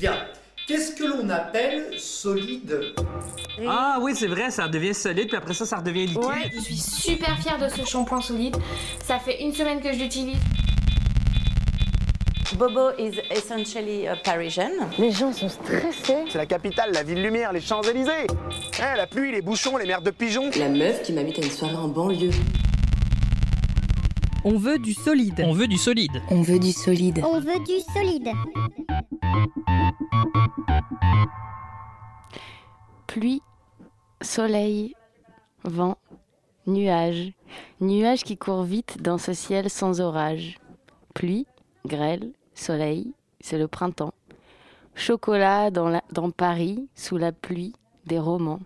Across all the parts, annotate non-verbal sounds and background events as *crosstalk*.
Bien. Qu'est-ce que l'on appelle solide Ah oui, c'est vrai, ça devient solide, puis après ça, ça redevient liquide. Ouais, je suis super fière de ce shampoing solide. Ça fait une semaine que je l'utilise. Bobo is essentially a Parisian. Les gens sont stressés. C'est la capitale, la ville lumière, les Champs-Élysées. Hein, la pluie, les bouchons, les merdes de pigeons. La meuf qui m'invite à une soirée en banlieue. On veut du solide. On veut du solide. On veut du solide. On veut du solide. Pluie, soleil, vent, nuages. Nuages qui courent vite dans ce ciel sans orage. Pluie, grêle, soleil, c'est le printemps. Chocolat dans, dans Paris, sous la pluie, des romans.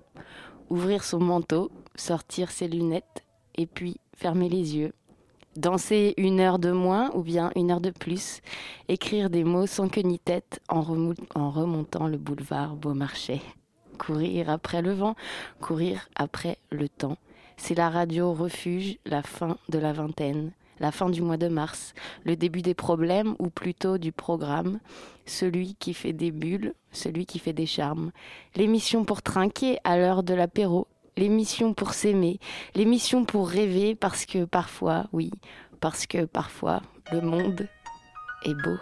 Ouvrir son manteau, sortir ses lunettes, et puis fermer les yeux. Danser une heure de moins ou bien une heure de plus. Écrire des mots sans queue ni tête en, remontant le boulevard Beaumarchais. Courir après le vent, courir après le temps. C'est la radio refuge, la fin de la vingtaine la fin du mois de mars, le début des problèmes ou plutôt du programme, celui qui fait des bulles, celui qui fait des charmes, l'émission pour trinquer à l'heure de l'apéro, l'émission pour s'aimer, l'émission pour rêver parce que parfois, oui, parce que parfois, le monde est beau.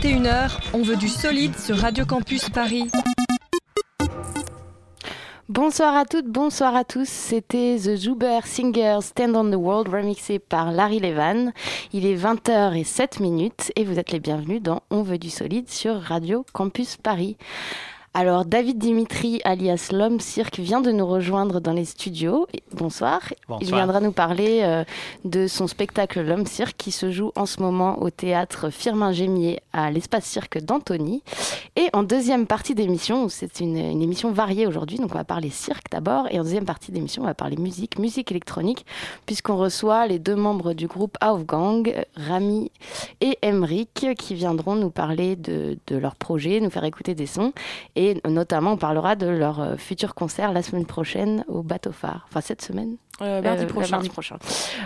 21h, on veut du solide sur Radio Campus Paris. Bonsoir à toutes, bonsoir à tous. C'était The Zuber Singers Stand on the World remixé par Larry Levan. Il est 20h07 minutes et vous êtes les bienvenus dans On veut du solide sur Radio Campus Paris. Alors, David Dimitri, alias L'Homme Cirque, vient de nous rejoindre dans les studios. Bonsoir. Bonsoir. Il viendra nous parler euh, de son spectacle L'Homme Cirque qui se joue en ce moment au théâtre Firmin Gémier à l'Espace Cirque d'Antony. Et en deuxième partie d'émission, c'est une, une émission variée aujourd'hui, donc on va parler cirque d'abord. Et en deuxième partie d'émission, on va parler musique, musique électronique, puisqu'on reçoit les deux membres du groupe Aufgang, euh, Rami et Emric, qui viendront nous parler de, de leur projet, nous faire écouter des sons. Et notamment, on parlera de leur euh, futur concert la semaine prochaine au Bateau Phare. Enfin, cette semaine Euh, mardi Euh, prochain. mardi prochain.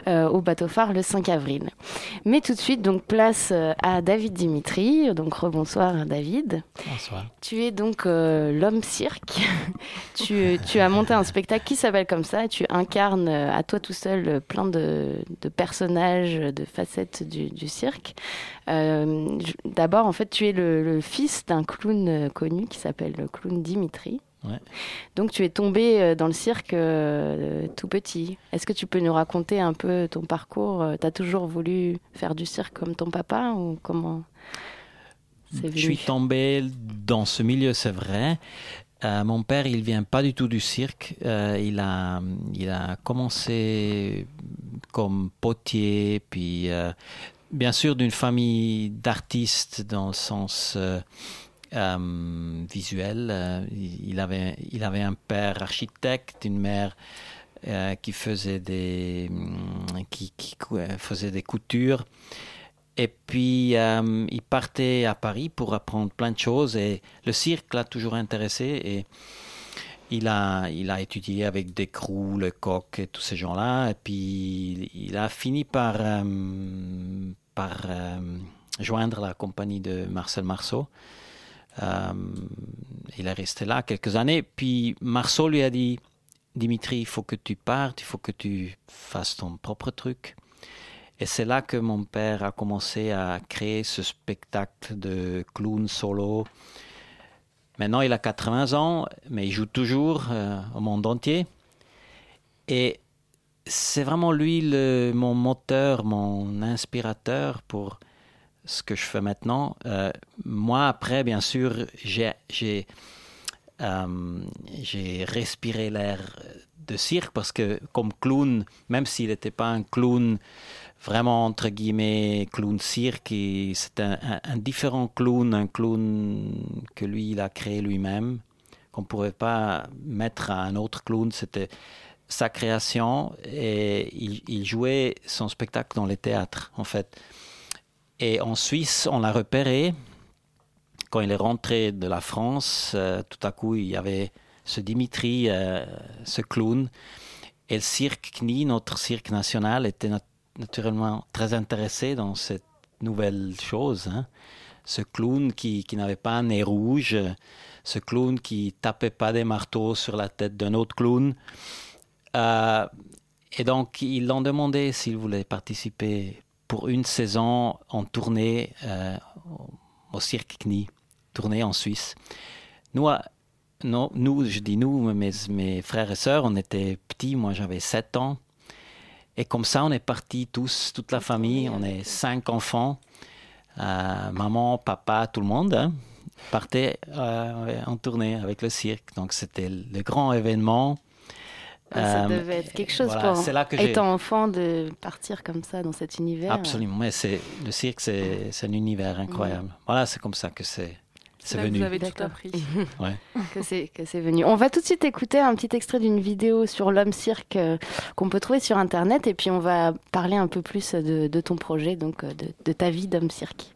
Euh, au Bateau Phare le 5 avril. Mais tout de suite, donc, place euh, à David Dimitri. Donc, rebonsoir, David. Bonsoir. Tu es donc euh, l'homme cirque. *laughs* tu, tu as monté un spectacle qui s'appelle comme ça. et Tu incarnes à toi tout seul plein de, de personnages, de facettes du, du cirque. Euh, D'abord, en fait, tu es le, le fils d'un clown connu qui s'appelle le clown Dimitri. Ouais. Donc tu es tombé euh, dans le cirque euh, tout petit. Est-ce que tu peux nous raconter un peu ton parcours Tu as toujours voulu faire du cirque comme ton papa ou comment Je suis tombé dans ce milieu, c'est vrai. Euh, mon père, il vient pas du tout du cirque. Euh, il, a, il a commencé comme potier, puis euh, bien sûr d'une famille d'artistes dans le sens euh, euh, visuel. Euh, il, avait, il avait un père architecte, une mère euh, qui faisait des, hum, qui, euh, faisait des coutures. Et puis, euh, il partait à Paris pour apprendre plein de choses. Et le cirque l'a toujours intéressé. Et il a, il a étudié avec Descroux, Lecoq et tous ces gens-là. Et puis, il a fini par, euh, par euh, joindre la compagnie de Marcel Marceau. Euh, il est resté là quelques années. Puis, Marceau lui a dit Dimitri, il faut que tu partes, il faut que tu fasses ton propre truc. Et c'est là que mon père a commencé à créer ce spectacle de clown solo. Maintenant, il a 80 ans, mais il joue toujours euh, au monde entier. Et c'est vraiment lui mon moteur, mon inspirateur pour ce que je fais maintenant. Euh, moi, après, bien sûr, j'ai, euh, respiré l'air de cirque parce que comme clown, même s'il n'était pas un clown vraiment entre guillemets clown cirque, c'est un, différent clown, un clown que lui il a créé lui-même, qu'on ne pouvait pas mettre à un autre clown, c'était sa création et il jouait son spectacle dans les théâtres en fait. Et en Suisse, on l'a repéré quand il est rentré de la France, euh, tout à coup, il y avait ce Dimitri, euh, ce clown. Et le cirque CNI, notre cirque national, était nat- naturellement très intéressé dans cette nouvelle chose. hein. Ce clown qui, qui n'avait pas un nez rouge, ce clown qui tapait pas des marteaux sur la tête d'un autre clown. Euh, et donc, ils l'ont demandé s'il voulait participer pour une saison en tournée euh, au- cirque CNI, tournée en Suisse. Nous, non, nous, je dis nous, mes, mes frères et sœurs, on était petits, moi j'avais 7 ans. Et comme ça, on est partis tous, toute la famille, on est cinq enfants, euh, maman, papa, tout le monde, hein, partait euh, en tournée avec le cirque. Donc c'était le grand événement. Ça Euh, devait être quelque chose voilà, pour là que étant enfant de partir comme ça dans cet univers. Absolument, mais c'est le cirque, c'est un univers incroyable. Voilà, c'est comme ça que c'est c'est venu. vous avez tout appris. *laughs* Ouais. que c'est que c'est venu. On va tout de suite écouter un petit extrait d'une vidéo sur l'homme cirque euh, qu'on peut trouver sur internet et puis on va parler un peu plus de, de ton projet, donc euh, de, de ta vie d'homme cirque.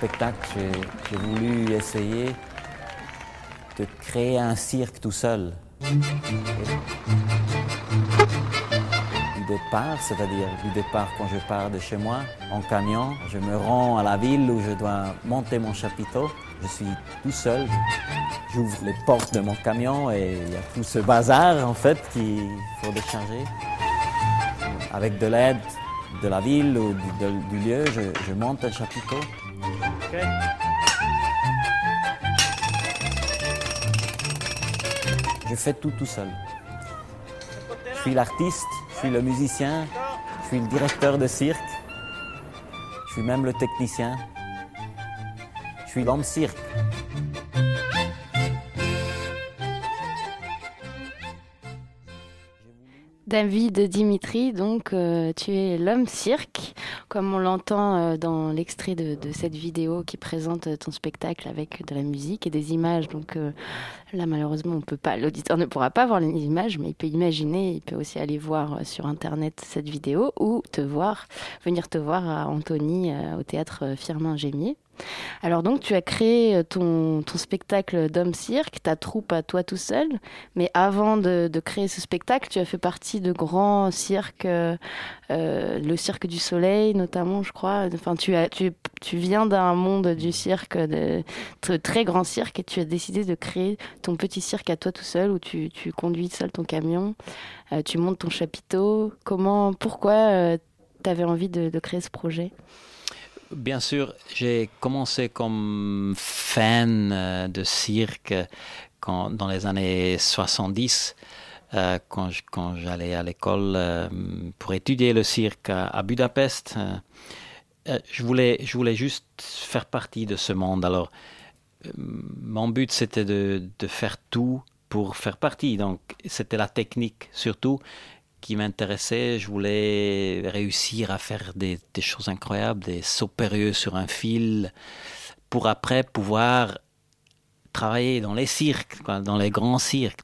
Spectacle, j'ai voulu essayer de créer un cirque tout seul. Du départ, c'est-à-dire du départ quand je pars de chez moi en camion, je me rends à la ville où je dois monter mon chapiteau. Je suis tout seul. J'ouvre les portes de mon camion et il y a tout ce bazar en fait qu'il faut décharger. Avec de l'aide de la ville ou du, lieu, je, monte un chapiteau. Je fais tout tout seul. Je suis l'artiste, je suis le musicien, je suis le directeur de cirque, je suis même le technicien, je suis l'homme cirque. David Dimitri, donc euh, tu es l'homme cirque, comme on l'entend euh, dans l'extrait de, cette vidéo qui présente ton spectacle avec de la musique et des images. Donc euh, là, malheureusement, on peut pas, l'auditeur ne pourra pas voir les images, mais il peut imaginer, il peut aussi aller voir sur internet cette vidéo ou te voir, venir te voir à Antony au théâtre Firmin Gémier. Alors donc tu as créé euh, ton, spectacle d'homme cirque, ta troupe à toi tout seul, mais avant de, créer ce spectacle, tu as fait partie de grands cirques, euh, euh, le Cirque du Soleil notamment, je crois. Enfin, tu, tu, viens d'un monde du cirque, de, très grand cirque, et tu as décidé de créer ton petit cirque à toi tout seul, où tu, conduis seul ton camion, tu montes ton chapiteau. Comment, pourquoi tu avais envie de créer ce projet? Bien sûr, j'ai commencé comme fan euh, de cirque quand, dans les années 70, euh, quand, j'allais à l'école euh, pour étudier le cirque à, Budapest. je, voulais, je voulais juste faire partie de ce monde. Alors, mon but, c'était de, de faire tout pour faire partie. Donc, c'était la technique surtout qui m'intéressait. Je voulais réussir à faire des, choses incroyables, des sauts périlleux sur un fil, pour après pouvoir travailler dans les cirques, dans les grands cirques,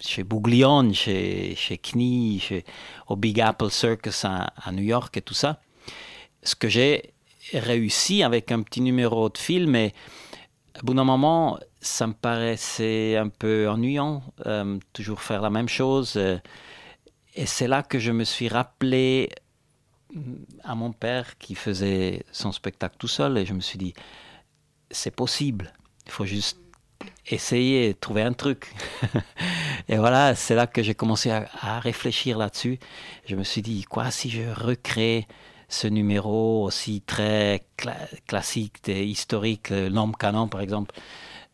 chez Bouglione, chez, chez Knie, chez, au Big Apple Circus à, New York et tout ça. Ce que j'ai réussi avec un petit numéro de film, mais au bout d'un moment, ça me paraissait un peu ennuyant, euh, toujours faire la même chose. Euh, et c'est là que je me suis rappelé à mon père qui faisait son spectacle tout seul et je me suis dit, c'est possible, il faut juste essayer, trouver un truc. *laughs* et voilà, c'est là que j'ai commencé à, réfléchir là-dessus. Je me suis dit, quoi si je recrée ce numéro aussi très classique, historique, l'homme canon par exemple,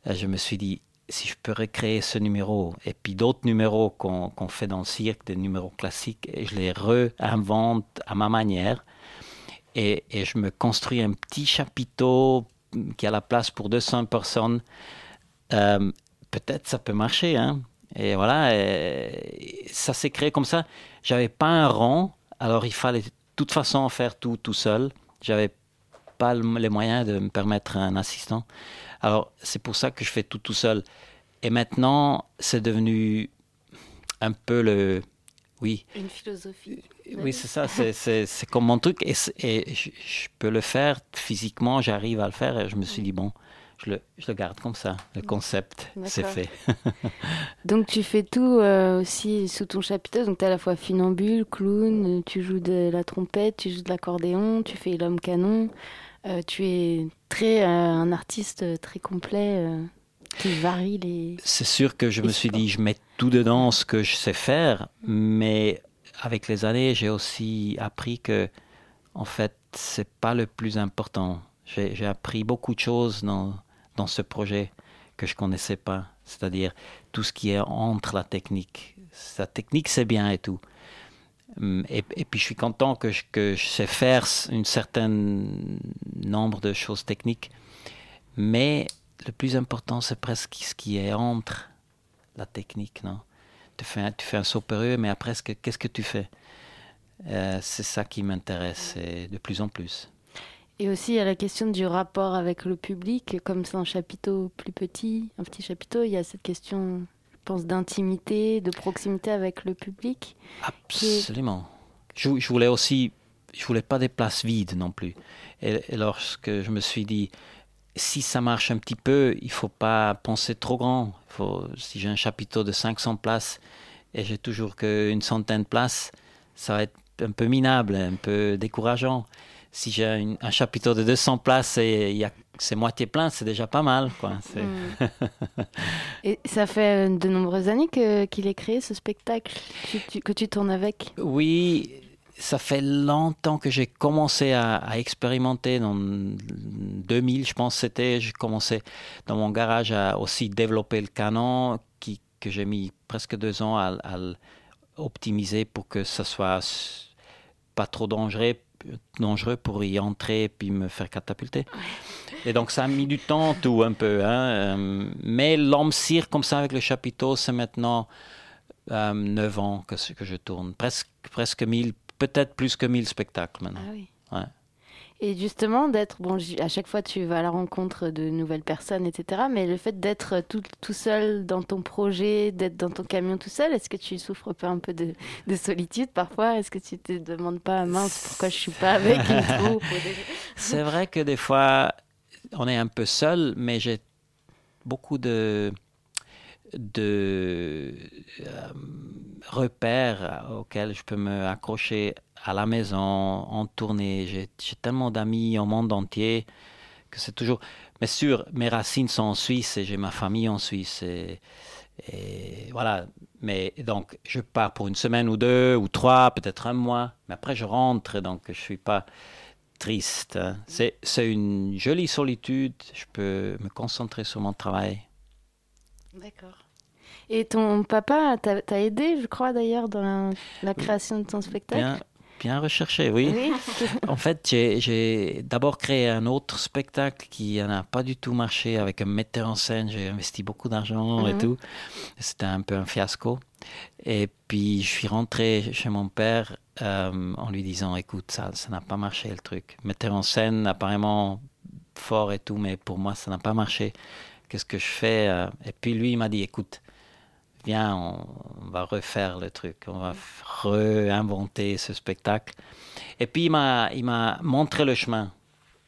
je me suis dit, si je peux recréer ce numéro et puis d'autres numéros qu'on fait dans le cirque, des numéros classiques, et je les réinvente à ma manière. Et, je me construis un petit chapiteau qui a la place pour 200 personnes. Euh, peut-être ça peut marcher. Hein? Et voilà, ça s'est créé comme ça. J'avais pas un rond, alors il fallait de toute façon faire tout tout seul. J'avais pas les moyens de me permettre un assistant. Alors, c'est pour ça que je fais tout tout seul. Et maintenant, c'est devenu un peu le. Oui. Une philosophie. Oui, c'est ça. C'est comme mon truc. Et, et je, peux le faire physiquement, j'arrive à le faire. Et je me suis dit, bon, je le, je le garde comme ça. Le concept, c'est fait. *laughs* Donc, tu fais tout euh, aussi sous ton chapiteau. Donc, tu es à la fois funambule, clown, tu joues de la trompette, tu joues de l'accordéon, tu fais l'homme canon. Euh, tu es très euh, un artiste très complet euh, qui varie les. C'est sûr que je me suis dit, je mets tout dedans ce que je sais faire, mais avec les années, j'ai aussi appris que, en fait, c'est pas le plus important. J'ai appris beaucoup de choses dans, dans ce projet que je connaissais pas, c'est-à-dire tout ce qui est entre la technique. La technique, c'est bien et tout, Hum, et, puis je suis content que je, que je sais faire un certain nombre de choses techniques. Mais le plus important, c'est presque ce qui est entre la technique. Non? Tu, fais un, tu fais un saut périlleux, mais après, qu'est-ce que tu fais? Euh, C'est ça qui m'intéresse de plus en plus. Et aussi, il y a la question du rapport avec le public. Comme c'est un chapiteau plus petit, un petit chapiteau, il y a cette question pense, d'intimité, de proximité avec le public. Absolument. Je, voulais aussi je voulais pas des places vides non plus. Et, lorsque je me suis dit, si ça marche un petit peu, il faut pas penser trop grand. Si j'ai un chapiteau de 500 places et j'ai toujours qu'une centaine de places, ça va être un peu minable, un peu décourageant. Si j'ai un, un chapiteau de 200 places et il y a c'est moitié plein, c'est déjà pas mal. Quoi. C'est- Mm. *laughs* Et ça fait de nombreuses années que- qu'il est créé ce spectacle tu- tu- que tu tournes avec? Oui, ça fait longtemps que j'ai commencé à, à expérimenter. Dans 2000, je pense, c'était. J'ai commencé dans mon garage à aussi développer le canon, qui, que j'ai mis presque deux ans à, à optimiser pour que ça soit pas trop dangereux, dangereux pour y entrer et puis me faire catapulter. Et donc ça a mis du temps tout un peu. Hein. euh, Mais l'homme cire comme ça avec le chapiteau, c'est maintenant euh, 9 ans que, que je tourne. Presque, presque 1000, peut-être plus que 1000 spectacles maintenant. Ah oui. Ouais. Et justement, d'être, bon, à chaque fois tu vas à la rencontre de nouvelles personnes, etc. Mais le fait d'être tout, tout seul dans ton projet, d'être dans ton camion tout seul, est-ce que tu souffres pas un peu de, de solitude parfois? Est-ce que tu te demandes pas, mince, pourquoi je suis pas avec une *laughs* troupe C'est vrai que des fois, on est un peu seul, mais j'ai beaucoup de, de euh, repères auxquels je peux me accrocher à la maison, en tournée. J'ai tellement d'amis au monde entier que c'est toujours. Mais sûr, mes racines sont en Suisse et j'ai ma famille en Suisse. Et, voilà. Mais donc, je pars pour une semaine ou deux ou trois, peut-être un mois. Mais après, je rentre, donc je suis pas triste. hein. C'est une jolie solitude. Je peux me concentrer sur mon travail. D'accord. Et ton papa t'a aidé, je crois d'ailleurs, dans la, la création de ton spectacle? Bien, bien recherché, oui. Oui. *laughs* En fait, j'ai- j'ai d'abord créé un autre spectacle qui n'a pas du tout marché avec un metteur en scène. J'ai investi beaucoup d'argent et Mhm. tout. C'était un peu un fiasco. Et puis, je suis rentré chez mon père euh, en lui disant, écoute, ça ça n'a pas marché le truc. Metteur en scène, apparemment fort et tout, mais pour moi, ça n'a pas marché. Qu'est-ce que je fais euh Et puis, lui, il m'a dit, écoute, viens, on, va refaire le truc, on va réinventer ce spectacle. Et puis il m'a, montré le chemin.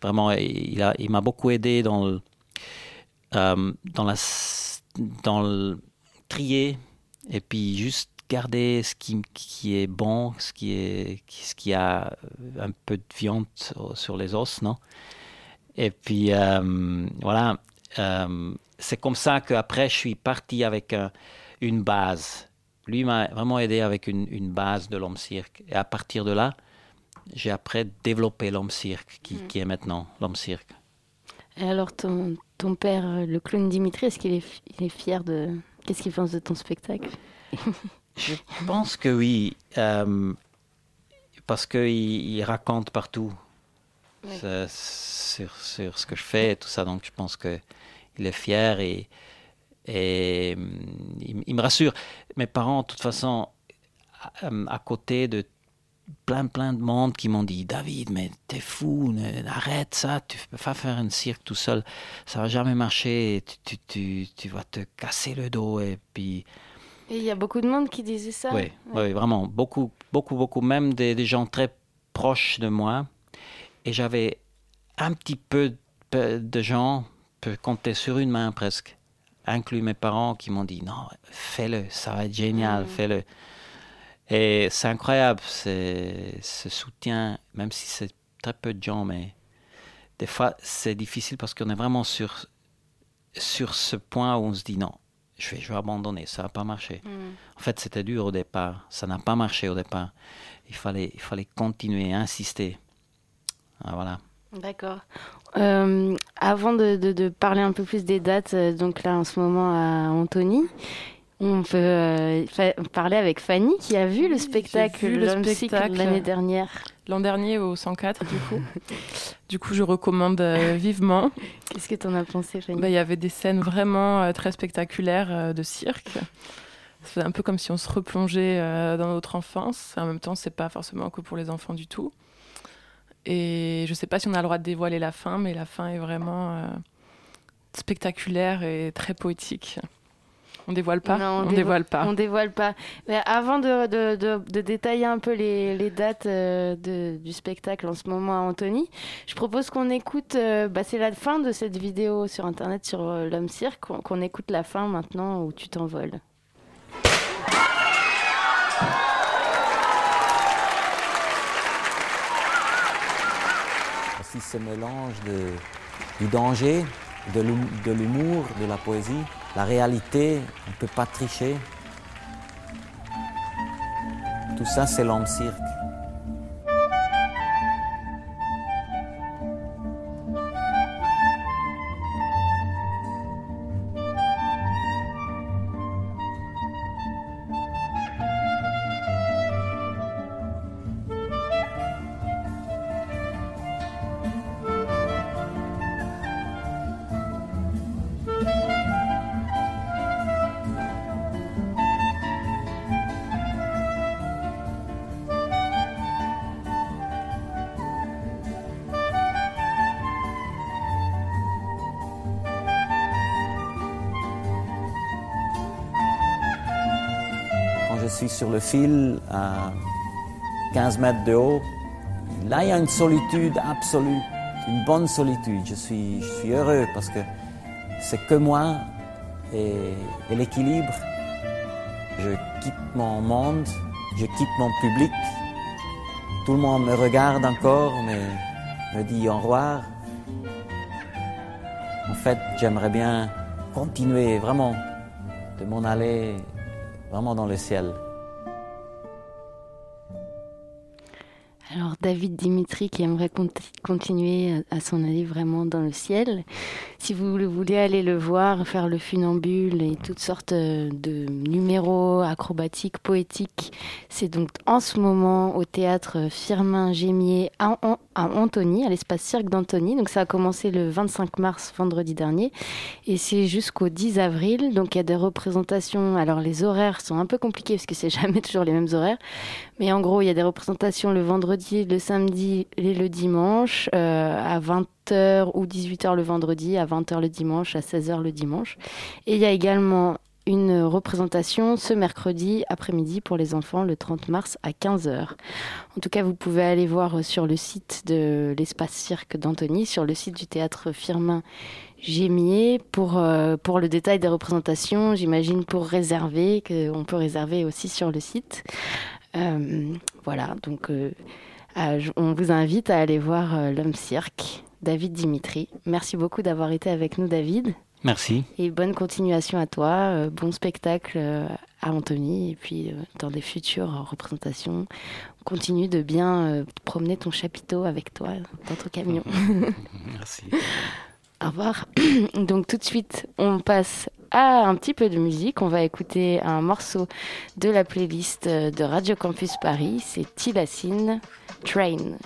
Vraiment, il, a, il m'a beaucoup aidé dans le, euh, dans la, dans trier et puis juste garder ce qui, qui est bon, ce qui est, ce qui a un peu de viande sur- les os, non? Et puis euh, voilà, euh, c'est comme ça qu'après je suis parti avec un- une base. Lui m'a vraiment aidé avec une, une base de l'homme cirque. Et à partir de là, j'ai après développé l'homme cirque, qui, qui est maintenant l'homme cirque. Et alors, ton, ton père, euh, le clown Dimitri, est-ce qu'il est, fi- il est fier de. Qu'est-ce qu'il pense de ton spectacle? *laughs* Je pense que oui, euh, parce qu'il il raconte partout Oui. sur, sur ce que je fais et tout ça, donc je pense qu'il est fier et, et euh, il, il me rassure. Mes parents, de toute façon, à, euh, à côté de plein plein de monde qui m'ont dit David mais t'es fou ne- arrête ça tu peux pas faire un cirque tout seul ça va jamais marcher tu, tu, tu, tu vas te casser le dos et puis il y a beaucoup de monde qui disait ça. oui, oui, vraiment. Beaucoup, beaucoup, beaucoup. Même des, des gens très proches de moi. Et j'avais un petit peu de gens, peut compter sur une main presque, inclus mes parents, qui m'ont dit non, fais-le, ça va être génial, Mhm. fais-le. Et c'est incroyable, ce soutien, même si c'est très peu de gens, mais des fois c'est difficile parce qu'on est vraiment sur, sur ce point où on se dit non, je vais, je vais abandonner, ça va pas marcher. Mm. En fait, c'était dur au départ. Ça n'a pas marché au départ. Il fallait, il fallait continuer, insister. Ah, voilà. D'accord. Euh, avant de, de- de parler un peu plus des dates, euh, donc là en ce moment à Antony, on peut euh, parler avec Fanny qui a vu le spectacle vu le L'Homme Cycle spectacle. l'année dernière. L'an dernier au 104, du coup. *laughs* du coup, je recommande euh, vivement. Qu'est-ce que tu en as pensé, Fanny? Bah, Il y avait des scènes vraiment euh, très spectaculaires de cirque. C'est un peu comme si on se replongeait dans notre enfance. En même temps, c'est pas forcément que pour les enfants du tout. Et je sais pas si on a le droit de dévoiler la fin, mais la fin est vraiment euh, spectaculaire et très poétique. On dévoile pas? Non, On dévo- dévoile pas. On dévoile pas. Mais avant de, de- de- de détailler un peu les, les dates euh, du spectacle en ce moment à Anthony, je propose qu'on écoute. euh, bah, c'est la fin de cette vidéo sur internet sur euh, l'homme cirque. Qu'on qu'on écoute la fin maintenant où tu t'envoles. Aussi ce mélange du danger, de l'humour, de la poésie, la réalité, on ne peut pas tricher. Tout ça, c'est l'homme cirque. Suis sur le fil à 15 mètres de haut, là il y a une solitude absolue, une bonne solitude. Je suis, heureux parce que c'est que moi et, et l'équilibre. Je quitte mon monde, je quitte mon public. Tout le monde me regarde encore, mais me dit au revoir. En fait, j'aimerais bien continuer vraiment de m'en aller vraiment dans le ciel. David Dimitri qui aimerait conti- continuer à, à s'en aller vraiment dans le ciel. Si vous le voulez aller le voir, faire le funambule et toutes sortes euh, de numéros acrobatiques, poétiques, c'est donc en ce moment au théâtre Firmin Gémier à, An- à Antony, à l'espace Cirque d'Antony. Donc ça a commencé le 25 mars, vendredi dernier, et c'est jusqu'au 10 avril. Donc il y a des représentations. Alors les horaires sont un peu compliqués parce que c'est *laughs* jamais toujours les mêmes horaires. Mais en gros, il y a des représentations le vendredi, le samedi et le dimanche, euh, à 20h ou 18h le vendredi, à 20h le dimanche, à 16h le dimanche. Et il y a également une représentation ce mercredi après-midi pour les enfants le 30 mars à 15h. En tout cas, vous pouvez aller voir sur le site de l'espace cirque d'Antony, sur le site du théâtre Firmin Gémier pour, euh, pour le détail des représentations, j'imagine pour réserver, qu'on peut réserver aussi sur le site. Euh, voilà, donc euh, on vous invite à aller voir l'homme cirque, David Dimitri. Merci beaucoup d'avoir été avec nous, David. Merci. Et bonne continuation à toi, euh, bon spectacle euh, à Anthony, et puis euh, dans des futures représentations, continue de bien euh, promener ton chapiteau avec toi dans ton camion. *laughs* Merci. Au revoir. *clears throat* Donc tout de suite, on passe à un petit peu de musique. On va écouter un morceau de la playlist de Radio Campus Paris. C'est Tilacine Train.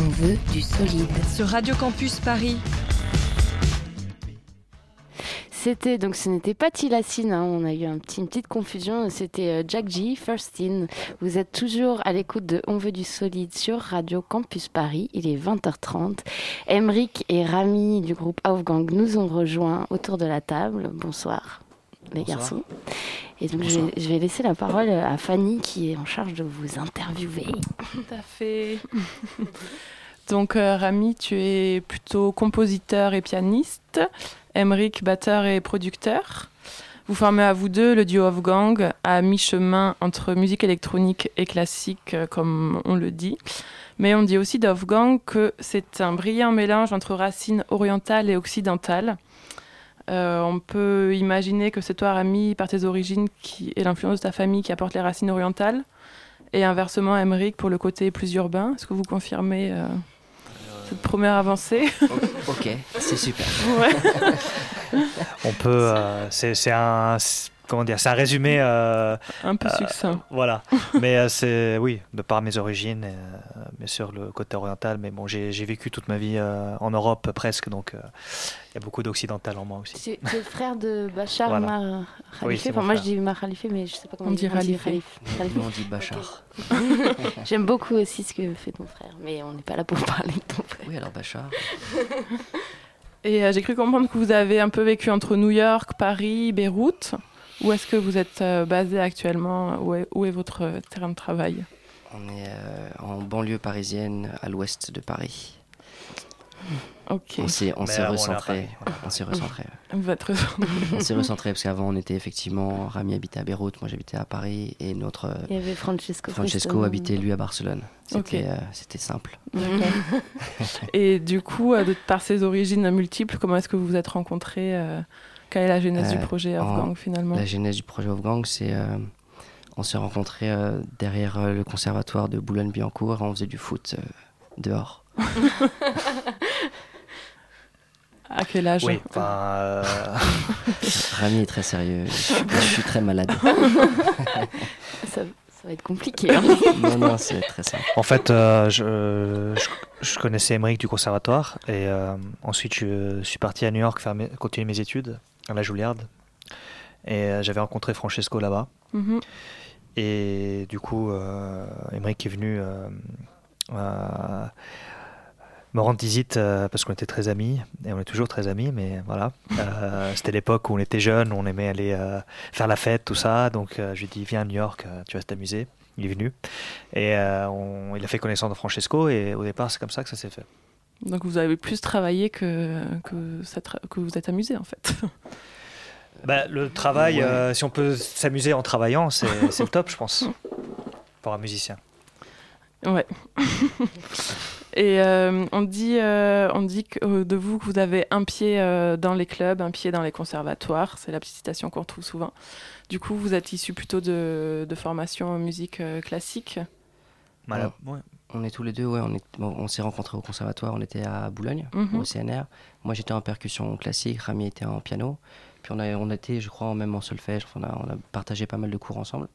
On veut du solide. sur Radio Campus Paris. C'était donc ce n'était pas Tilacine, hein, on a eu un petit, une petite confusion. C'était euh, Jack G, First In. Vous êtes toujours à l'écoute de On veut du solide sur Radio Campus Paris. Il est 20h30. Emric et Rami du groupe Aufgang nous ont rejoints autour de la table. Bonsoir les Bonsoir. garçons. Et donc je vais, je vais laisser la parole à Fanny qui est en charge de vous interviewer. Tout à fait. *laughs* Donc, euh, Rami, tu es plutôt compositeur et pianiste. Emric, batteur et producteur. Vous formez à vous deux le duo of Gang, à mi-chemin entre musique électronique et classique, euh, comme on le dit. Mais on dit aussi d'Off Gang que c'est un brillant mélange entre racines orientales et occidentales. Euh, on peut imaginer que c'est toi, Rami, par tes origines qui, et l'influence de ta famille qui apporte les racines orientales. Et inversement, Emmerich pour le côté plus urbain. Est-ce que vous confirmez euh, cette première avancée? Ok, c'est super. Ouais. *laughs* On peut. euh, c'est c'est un. C'est- Comment dire C'est un résumé. euh, Un peu euh, succinct. Voilà. *laughs* mais euh, c'est. Oui, de par mes origines, euh, bien sûr, le côté oriental. Mais bon, j'ai j'ai vécu toute ma vie euh, en Europe presque, donc euh, il y a beaucoup d'occidental en moi aussi. Es le frère de Bachar Voilà. Mar Oui, Khalife? c'est Enfin, moi, je dis Mar Khalife, mais je sais pas comment On dit Khalife. On dit Bachar. *laughs* J'aime beaucoup aussi ce que fait ton frère, mais on n'est pas là pour *laughs* parler de ton frère. Oui, alors Bachar. Et euh, j'ai cru comprendre que vous avez un peu vécu entre New York, Paris, Beyrouth. Où est-ce que vous êtes euh, basé actuellement? Où est, où est votre euh, terrain de travail? On est euh, en banlieue parisienne, à l'ouest de Paris. Ok. On s'est on s'est recentré. On s'est *laughs* recentré. On s'est recentré parce qu'avant on était effectivement Rami habitait à Beyrouth, moi j'habitais à Paris et notre Il y avait Francesco. Francesco habitait lui à Barcelone. C'était euh, c'était simple. *laughs* Et du coup, euh, de, par ces origines multiples, comment est-ce que vous vous êtes rencontrés euh, Quelle est la genèse du Euh, projet en- Afghan finalement La genèse du projet Wolfgang, c'est euh, on s'est rencontrés euh, derrière euh, le conservatoire de Boulogne-Billancourt et on faisait du foot euh, dehors. *laughs* À quel âge Oui, enfin. euh, *laughs* *laughs* Rami est très sérieux, je suis, je suis très malade. Ça, ça va être compliqué. hein. non, non, c'est très simple. En fait, euh, je, je, je connaissais Emmerich du conservatoire et euh, ensuite je suis parti à New York faire mes- continuer mes études à la Juilliard. Et euh, j'avais rencontré Francesco là-bas. Mhm. et du coup euh, Emmerich est venu euh, euh, me rendre visite euh, parce qu'on était très amis. Et on est toujours très amis mais voilà. *laughs* C'était l'époque où on était jeunes on aimait aller faire la fête tout ça. Donc je lui ai dit viens à New York tu vas t'amuser. Il est venu. Et on- il a fait connaissance de Francesco et au départ c'est comme ça que ça s'est fait Donc vous avez plus travaillé que, que, ça tra- que vous êtes amusé en fait. *laughs* Bah, le travail Ouais. euh, si on peut s'amuser en travaillant c'est *laughs* le top je pense pour un musicien Ouais. *laughs* Et euh, on dit, euh, on dit que, euh, de vous que vous avez un pied euh, dans les clubs, un pied dans les conservatoires. C'est la petite citation qu'on retrouve souvent. Du coup, vous êtes issu plutôt de, de formation en musique euh, classique? Voilà. Ouais. On est tous les deux, ouais, on, est, bon, on s'est rencontrés au conservatoire, on était à Boulogne, Mhm. au CNR. Moi j'étais en percussion classique, Rami était en piano. Puis on, a, on était, je crois, même en solfège, on a, on a partagé pas mal de cours ensemble.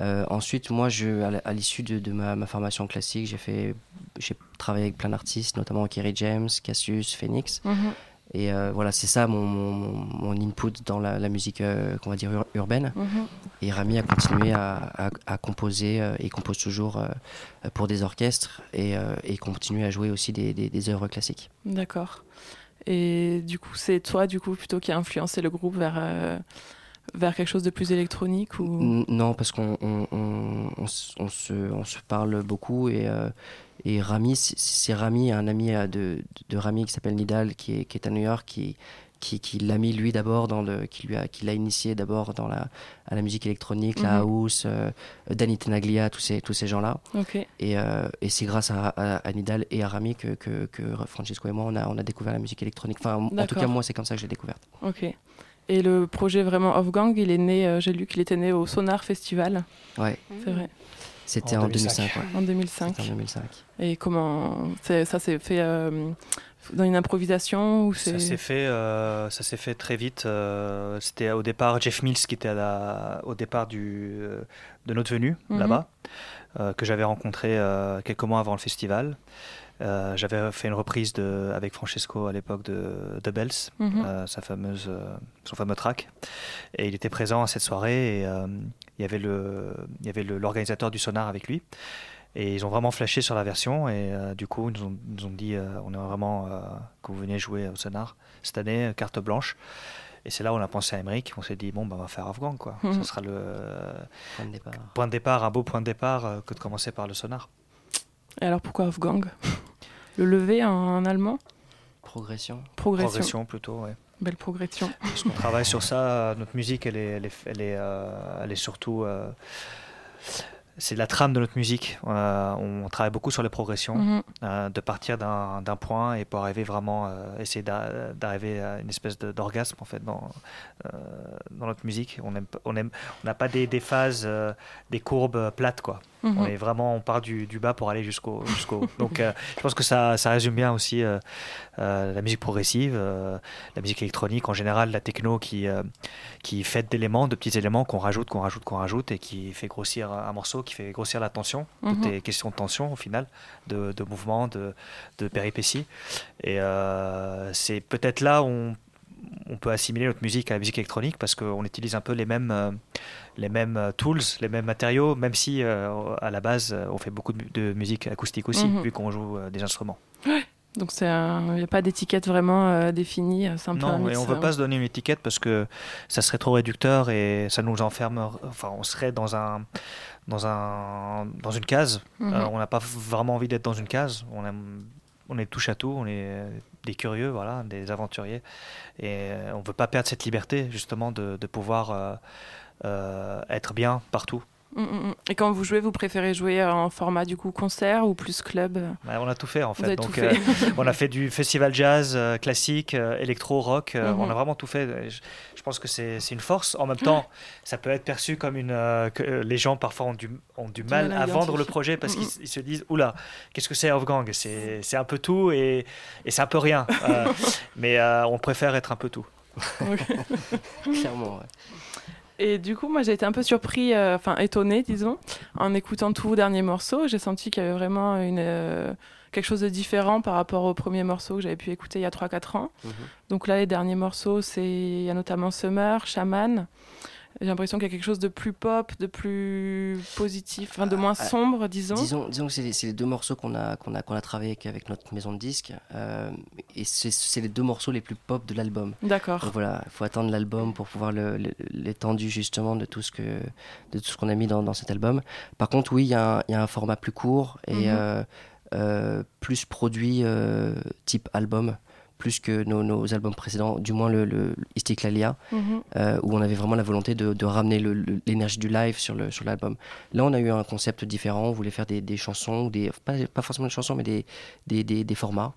Euh, ensuite, moi, je, à l'issue de, de ma, ma formation classique, j'ai fait, j'ai travaillé avec plein d'artistes, notamment Kerry James, Cassius, Phoenix. Mhm. Et euh, voilà, c'est ça mon, mon, mon input dans la, la musique, euh, qu'on va dire, ur- urbaine. Mhm. Et Rami a continué à, à- à composer euh, et compose toujours euh, pour des orchestres et, et continue à jouer aussi des, des, des œuvres classiques. D'accord. Et du coup, c'est toi, du coup, plutôt qui a influencé le groupe vers, vers quelque chose de plus électronique ou... Non, parce qu'on on, se, on se parle beaucoup et, euh, et Rami, c'est- Rami, un ami euh, de, de Rami qui s'appelle Nidal, qui est, qui est à New York, qui, qui, qui l'a mis lui d'abord dans le, qui lui a, qui l'a initié d'abord dans la, à la musique électronique, la Mhm. house, euh, Danny Tenaglia, tous ces, tous ces gens-là. Et, euh, et c'est grâce à, à, à Nidal et à Rami que, que, que Francesco et moi, on a, on a découvert la musique électronique. Enfin, en tout cas, moi, c'est comme ça que je l'ai découverte. Ok. Et le projet vraiment Off Gang, il est né, euh, j'ai lu qu'il était né au Sonar Festival. Ouais. C'est vrai. C'était En en 2005. 2005. ouais. En 2005. C'était en 2005. Et comment c'est- ça s'est fait euh, dans une improvisation ou Ça s'est fait, euh, ça s'est fait très vite. euh, C'était au départ Jeff Mills qui était à la, au départ du, de notre venue Mhm. là-bas. que j'avais rencontré quelques mois avant le festival. J'avais fait une reprise de, avec Francesco à l'époque de The Bells, Mhm. sa fameuse, son fameux track. Et il était présent à cette soirée et il y avait le, il y avait l'organisateur du sonar avec lui. Et ils ont vraiment flashé sur la version et euh, du coup ils nous ont, ils nous ont dit euh, on aimerait vraiment euh, que vous veniez jouer au sonar cette année, euh, carte blanche. Et c'est là où on a pensé à Emmerich, on s'est dit bon bah, on va faire Afghan quoi. Mhm. Ce sera le Point de départ. point de départ, un beau point de départ euh, que de commencer par le sonar. Et alors pourquoi Wolfgang *laughs* Le lever en allemand Progression. Progression. Progression plutôt, ouais. Belle progression. *laughs* Parce qu'on travaille sur ça, euh, notre musique elle est, elle est, elle est, euh, elle est surtout. euh, c'est la trame de notre musique. Euh, on travaille beaucoup sur les progressions, Mhm. euh, de partir d'un point et pour arriver vraiment, euh, essayer d'a- d'arriver à une espèce d'orgasme en fait dans, euh, dans notre musique. On aime, pas- on aime, on n'a pas des, des phases, des courbes plates quoi. Mhm. On est vraiment, on part du, du bas pour aller jusqu'au jusqu'au. haut. Donc, je pense que ça, ça résume bien aussi la musique progressive, la musique électronique en général, la techno qui qui fait d'éléments, de petits éléments qu'on rajoute, qu'on rajoute, qu'on rajoute et qui fait grossir un morceau, qui fait grossir la tension. Tout est question de tension au final, de, de mouvement, de, de péripéties. Et euh, c'est peut-être là où on, on peut assimiler notre musique à la musique électronique parce qu'on utilise un peu les mêmes, euh, les mêmes euh, tools, les mêmes matériaux, même si euh, à la base on fait beaucoup de, mu- de musique acoustique aussi, Mhm. vu qu'on joue des instruments. Donc c'est un- il n'y a pas d'étiquette vraiment euh, définie. Un Non, et on veut euh. pas se donner une étiquette parce que ça serait trop réducteur et ça nous enferme. Enfin, on serait dans un dans un dans une case. Mhm. Euh, on n'a pas vraiment envie d'être dans une case. On aime on est touche à tout. On est euh, des curieux, voilà, des aventuriers. Et euh, on veut pas perdre cette liberté justement de, de pouvoir être bien partout. Mm, mm, mm. Et quand vous jouez, vous préférez jouer en format du coup concert ou plus club? Ouais, on a tout fait en fait. avez Donc, tout fait. euh, *laughs* on a fait du festival jazz euh, classique, euh, électro, rock. euh, Mhm. On a vraiment tout fait. Je, je pense que c'est une force. En même temps, ça peut être perçu comme une euh, que euh, les gens parfois ont du, ont du mal mal à vendre le projet parce qu'ils ils se disent oula, qu'est-ce que c'est Wolfgang? C'est c'est un peu tout et, et c'est un peu rien. *laughs* Euh, mais euh, on préfère être un peu tout. *laughs* Clairement, ouais. Et du coup, moi, j'ai été un peu surpris, euh, enfin étonné, disons, en écoutant tous vos derniers morceaux. J'ai senti qu'il y avait vraiment une, euh, quelque chose de différent par rapport aux premiers morceaux que j'avais pu écouter il y a 3-4 ans. Mhm. Donc là, les derniers morceaux, c'est il y a notamment Summer, Shaman. J'ai l'impression qu'il y a quelque chose de plus pop, de plus positif, enfin de moins Ah, sombre, disons. Disons, disons que c'est les, deux morceaux qu'on a, qu'on a, qu'on a travaillé avec, avec notre maison de disques. euh, et c'est les deux morceaux les plus pop de l'album. D'accord. Voilà, il faut attendre l'album pour pouvoir l'étendue justement de tout ce que de tout ce qu'on a mis dans, dans cet album. Par contre, oui, il y, a un- il y a un format plus court et Mhm. euh, euh, plus produit euh, type album, plus que nos, nos albums précédents, du moins le, le Istiklalia, Mhm. euh, où on avait vraiment la volonté de, de ramener l'énergie du live sur l'album. Là, on a eu un concept différent. On voulait faire des, des chansons, des pas, pas forcément des chansons, mais des des, des, des formats.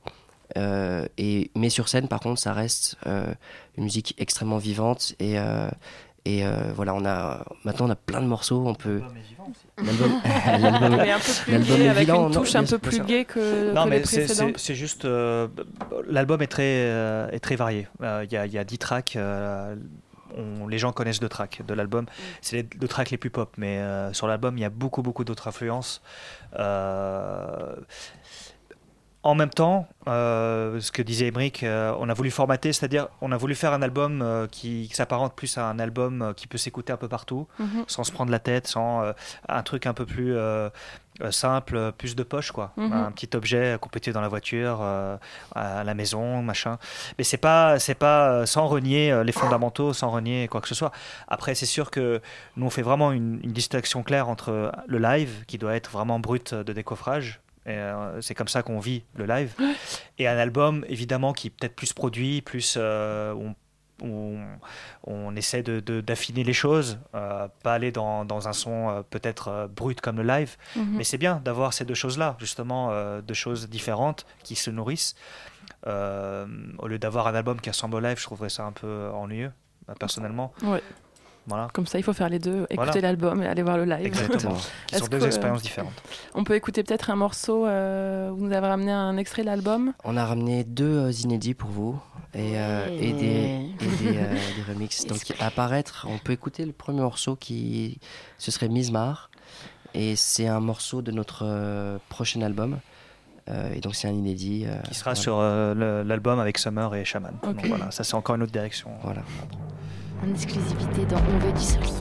Euh, et, mais sur scène, par contre, ça reste euh, une musique extrêmement vivante. Et, et euh, voilà, on a, maintenant, on a plein de morceaux. On peut. L'album l'album- un est avec une non, touche un bien- peu plus gay que, Non, que mais les c'est- précédents. c'est c'est juste. euh, L'album est très, euh, est très varié. Euh, Il y, y a 10 tracks. euh, on- les gens connaissent deux tracks de l'album. C'est les deux tracks les plus pop. Mais euh, sur l'album, il y a beaucoup, beaucoup d'autres influences. En même temps, euh, ce que disait Emmerich, euh, on a voulu formater, c'est-à-dire on a voulu faire un album euh, qui, qui s'apparente plus à un album qui peut s'écouter un peu partout, Mhm. sans se prendre la tête, sans un truc un peu plus simple, plus de poche, quoi. Mhm. Un petit objet qu'on peut dans la voiture, à la maison, machin. Mais c'est pas, c'est pas sans renier les fondamentaux, sans renier quoi que ce soit. Après, c'est sûr que nous on fait vraiment une, une distinction claire entre le live, qui doit être vraiment brut de décoffrage. Euh, c'est comme ça qu'on vit le live. Et un album, évidemment, qui est peut-être plus produit, plus euh, on on, on essaie de- de- d'affiner les choses, euh, pas aller dans, dans un son peut-être brut comme le live, Mhm. mais c'est bien d'avoir ces deux choses-là, justement, deux choses différentes qui se nourrissent. Au lieu d'avoir un album qui ressemble au live, je trouverais ça un peu ennuyeux, personnellement. Ouais. Voilà. Comme ça, il faut faire les deux, écouter Voilà. l'album et aller voir le live. Exactement. *laughs* Qui sont deux expériences différentes. On peut écouter peut-être un morceau. euh, vous nous avez ramené un extrait de l'album? On a ramené deux euh, inédits pour vous et, euh, et des, et des, euh, *laughs* des remixes. Donc à apparaître, on peut écouter le premier morceau qui ce serait Mismar Et c'est un morceau de notre euh, prochain album. Euh, et donc c'est un inédit. euh, Qui sera voilà. sur euh, l'album avec Summer et Shaman. Ok. Donc voilà, ça c'est encore une autre direction. Voilà. En exclusivité dans On veut du solide.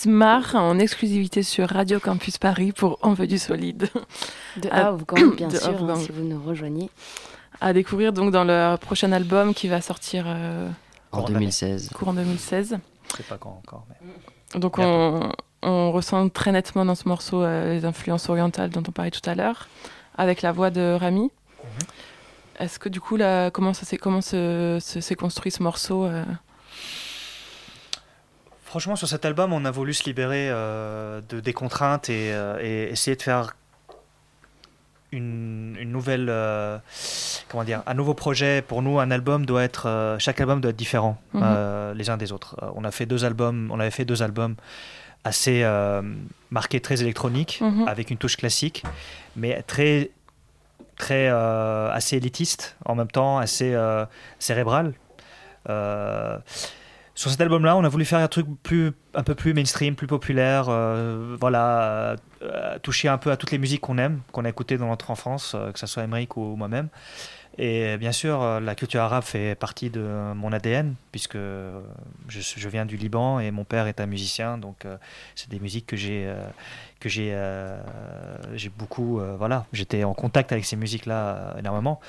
C'était Miss Mar en exclusivité sur Radio Campus Paris pour On veut du solide. De Off-Gang, bien *coughs* de sûr, hein, si vous nous rejoignez. À découvrir donc dans leur prochain album qui va sortir euh, En 2016. courant 2016. Je sais pas quand encore. Mais... Donc on, on ressent très nettement dans ce morceau euh, les influences orientales dont on parlait tout à l'heure, avec la voix de Rami. Est-ce que du coup, là, comment ça s'est comment se- se- s'est construit ce morceau euh Franchement, sur cet album, on a voulu se libérer euh, de, des contraintes et, euh, et essayer de faire une, une nouvelle, euh, comment dire, un nouveau projet. Pour nous, un album doit être, chaque album doit être différent Mhm. les uns des autres. On a fait deux albums, on avait fait deux albums assez marqués, très électroniques, Mhm. avec une touche classique, mais très, très assez élitiste, en même temps assez cérébral. Sur cet album-là, on a voulu faire un truc plus, un peu plus mainstream, plus populaire, euh, voilà, euh, toucher un peu à toutes les musiques qu'on aime, qu'on a écoutées dans notre enfance, euh, que ce soit Emmerich ou moi-même. Et bien sûr, la culture arabe fait partie de mon ADN, puisque je, viens du Liban et mon père est un musicien, donc c'est des musiques que j'ai que j'ai j'ai beaucoup, voilà, j'étais en contact avec ces musiques-là euh, énormément.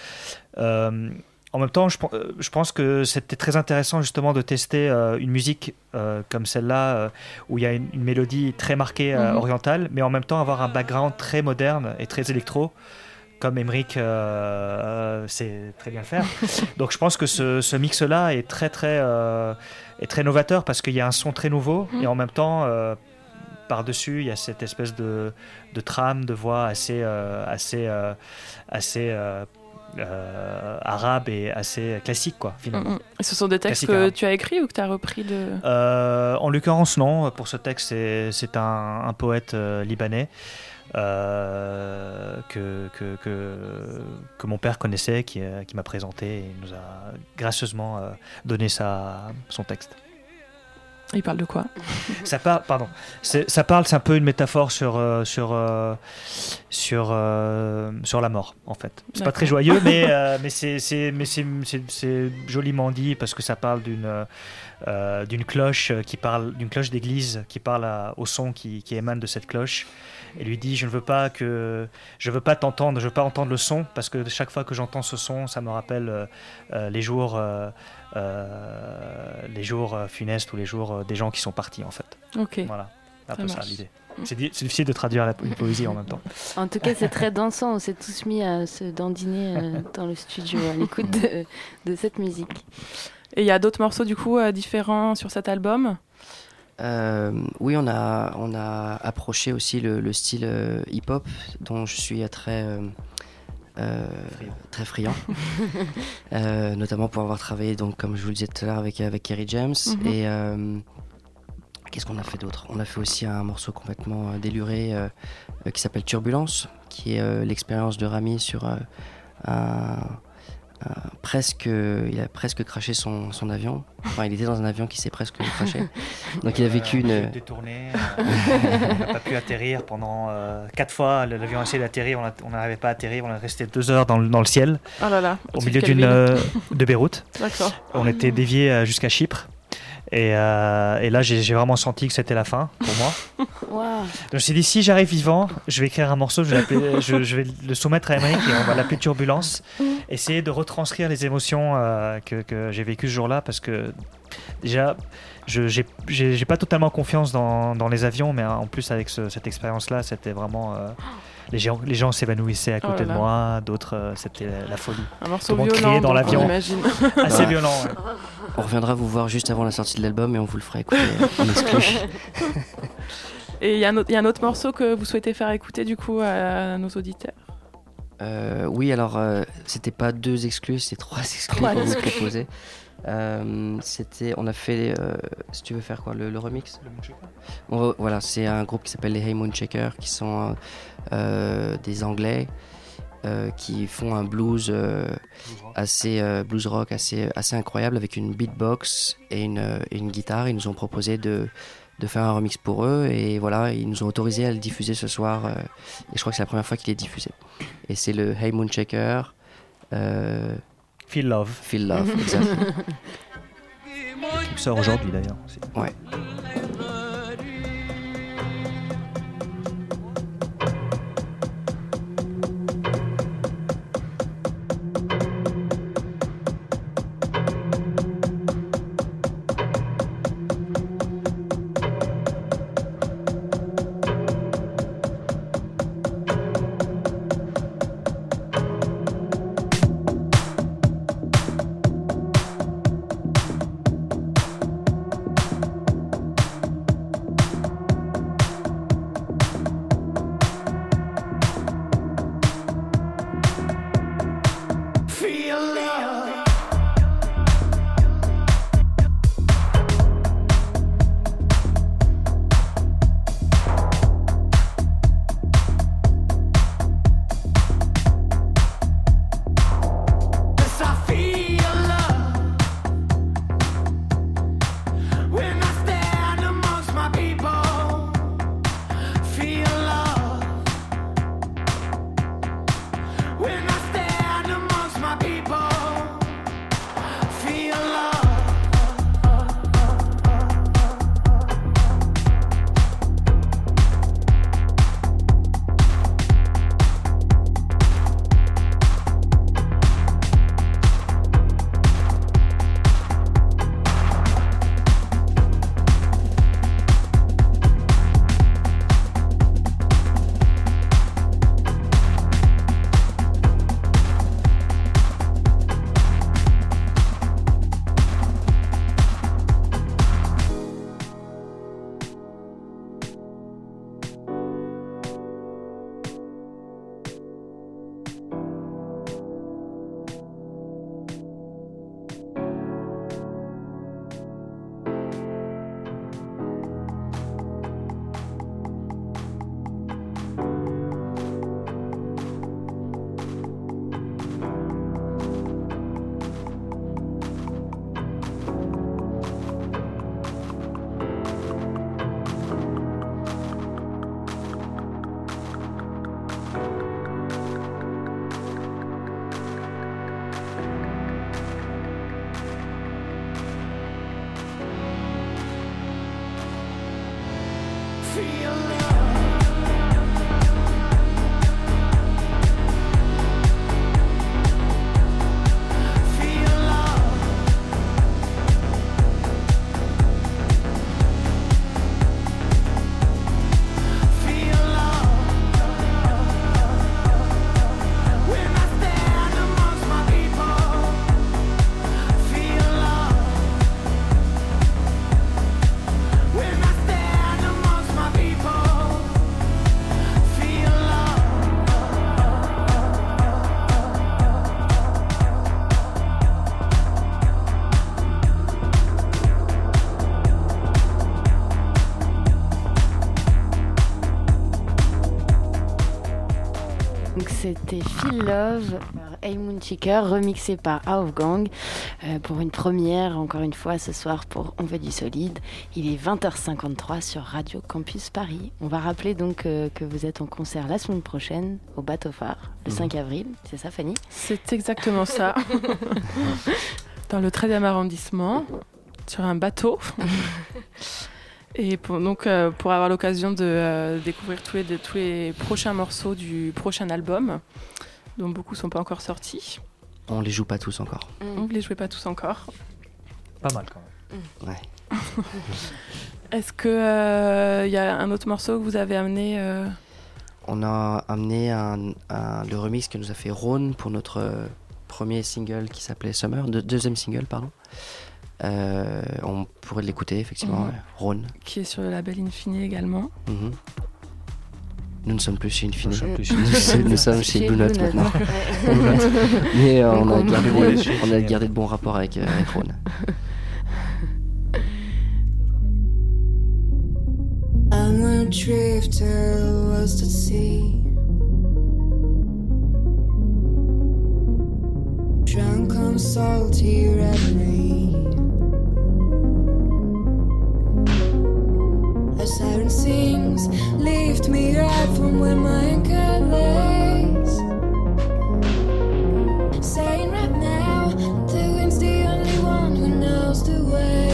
En même temps, je, euh, je pense que c'était très intéressant justement de tester euh, une musique euh, comme celle-là, euh, où il y a une, une mélodie très marquée Mhm. orientale, mais en même temps avoir un background très moderne et très électro, comme Emmerich sait très bien le faire. *laughs* Donc je pense que ce, ce mix-là est très très, est très novateur parce qu'il y a un son très nouveau Mhm. et en même temps... par-dessus, il y a cette espèce de, de trame, de voix assez, euh, assez, euh, assez euh, euh, arabe et assez classique, quoi, finalement. Mm, mm. Et Ce sont des textes que tu as écrits ou que tu as repris de. Euh, en l'occurrence, non. Pour ce texte, c'est- un, un poète euh, libanais que, que, que, que mon père connaissait, qui, qui m'a présenté et nous a gracieusement donné sa, son texte. Il parle de quoi Ça parle, pardon. C'est- Ça parle, c'est un peu une métaphore sur euh, sur euh, sur euh, sur la mort, en fait. C'est pas très joyeux, mais *laughs* mais c'est c'est mais c'est joliment dit parce que ça parle d'une d'une cloche qui parle d'une cloche d'église qui parle à- au son qui, qui émane de cette cloche et lui dit je ne veux pas que je veux pas t'entendre, je veux pas entendre le son parce que chaque fois que j'entends ce son, ça me rappelle les jours les jours euh, funestes ou les jours euh, des gens qui sont partis en fait. Ok. Voilà, un peu ça l'idée. C'est di- c'est difficile de traduire la po- une poésie en même temps. En tout cas, c'est très dansant. On s'est tous mis à se dandiner euh, *laughs* dans le studio à l'écoute de, de cette musique. Et il y a d'autres morceaux du coup euh, différents sur cet album? Euh, oui, on a, on a approché aussi le, le style euh, hip-hop, dont je suis euh, très, euh, euh, très friand. *laughs* Euh, notamment pour avoir travaillé, donc, comme je vous le disais tout à l'heure, avec, avec Kerry James. Mhm. Et euh, qu'est-ce qu'on a fait d'autre? On a fait aussi un morceau complètement euh, déluré euh, euh, qui s'appelle Turbulence, qui est euh, l'expérience de Rami sur euh, un- presque, il a presque craché son, son avion. Enfin, il était dans un avion qui s'est presque craché. *laughs* Donc il a vécu Euh, une. détourné, euh, on n'a pas pu atterrir pendant euh, quatre fois. le- L'avion a essayé d'atterrir, on n'arrivait pas à atterrir. On est resté deux heures dans le, dans le ciel, Oh là là, au milieu d'une euh, de Beyrouth. D'accord. On était dévié euh, jusqu'à Chypre. Et, euh, et là, j'ai vraiment senti que c'était la fin pour moi. *laughs* Donc, je me suis dit, si j'arrive vivant, je vais écrire un morceau, je vais, l'appeler- *laughs* je, je vais le soumettre à Emmerich et on va l'appeler Turbulence. Essayer de retranscrire les émotions euh, que, que j'ai vécues ce jour-là parce que déjà, je j'ai pas totalement confiance dans, dans les avions, mais en plus, avec ce- cette expérience-là, c'était vraiment. euh, les gens, les gens s'évanouissaient à Oh côté là de moi, d'autres, euh, c'était la, la folie. Un morceau Tout violent, criait dans l'avion. *laughs* Assez Ouais. violent. ouais. On reviendra vous voir juste avant la sortie de l'album et on vous le fera écouter. *laughs* Et il y, a un autre- il y a un autre morceau que vous souhaitez faire écouter du coup à nos auditeurs? Euh, oui, alors euh, c'était pas deux exclus, c'est trois exclus Trois qu'on vous proposait. Euh, c'était, on a fait, euh, si tu veux faire quoi, le, le remix? On va- Voilà, c'est un groupe qui s'appelle les Hey Moonshakers, qui sont euh, des Anglais qui font un blues assez blues rock assez assez incroyable avec une beatbox et une, et une guitare. Ils nous ont proposé de de faire un remix pour eux et voilà ils nous ont autorisé à le diffuser ce soir et je crois que c'est la première fois qu'il est diffusé. Et c'est le Hey Moonshaker euh, Feel Love. Feel Love, exact. *laughs* Qui sort aujourd'hui d'ailleurs. aussi. Ouais. Love par Chicker, remixé par Gang euh, pour une première, encore une fois, ce soir pour On veut du solide. Il est 20h53 sur Radio Campus Paris. On va rappeler donc euh, que vous êtes en concert la semaine prochaine au Bateau Phare, le 5 avril. C'est ça, Fanny? C'est exactement ça. *laughs* Dans le 13e arrondissement, sur un bateau. *laughs* Et pour, donc, euh, pour avoir l'occasion de euh, découvrir tous les, de, tous les prochains morceaux du prochain album, dont beaucoup sont pas encore sortis. On les joue pas tous encore. On ne les jouait pas tous encore. Pas mal quand même. Ouais. *laughs* Est-ce qu'il y a un autre morceau que vous avez amené euh, On a amené un, un- le remix que nous a fait Rhône pour notre euh, premier single qui s'appelait Summer, de- deuxième single, pardon. Euh, on pourrait l'écouter, effectivement, ouais. Rhône. qui est sur le label Infini également Mhm. Nous ne sommes plus chez Infini. Nous sommes chez Nous Infini. sommes- nous sommes chez Chez Blue Note maintenant. *laughs* Mais euh, on, a gardé, On a gardé de bons rapports avec, euh, avec Rhône. I'm a drifter lost at sea. Drunk on salty reverie. A siren sings, lift me up from where my anchor lays. Saying right now, the wind's the only one who knows the way.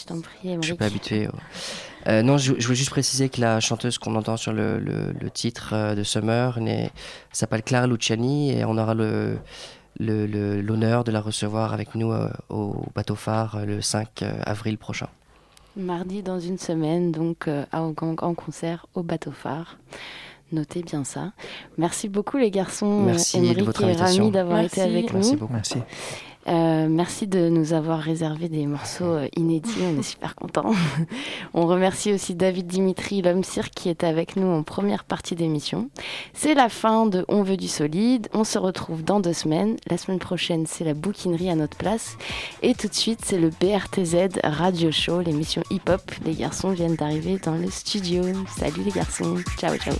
Je t'en prie, Émeric. Je suis pas habitué. Euh, non, je, je voulais juste préciser que la chanteuse qu'on entend sur le, le- le titre euh, de Summer s'appelle Clara Luciani et on aura le l'honneur de la recevoir avec nous euh, au bateau phare le 5 euh, avril prochain. Mardi dans une semaine, donc euh, à- en, en concert au bateau phare. Notez bien ça. Merci beaucoup les garçons. Merci de votre et. Rami d'avoir Merci. été avec Merci nous. beaucoup. Merci. Euh, merci de nous avoir réservé des morceaux euh, inédits, on est super contents. *laughs* on remercie aussi David Dimitri, l'homme cirque, qui était avec nous en première partie d'émission. C'est la fin de On veut du solide. On se retrouve dans deux semaines. La semaine prochaine, c'est la bouquinerie à notre place. Et tout de suite, c'est le BRTZ Radio Show, l'émission hip-hop. Les garçons viennent d'arriver dans le studio. Salut les garçons. Ciao, ciao.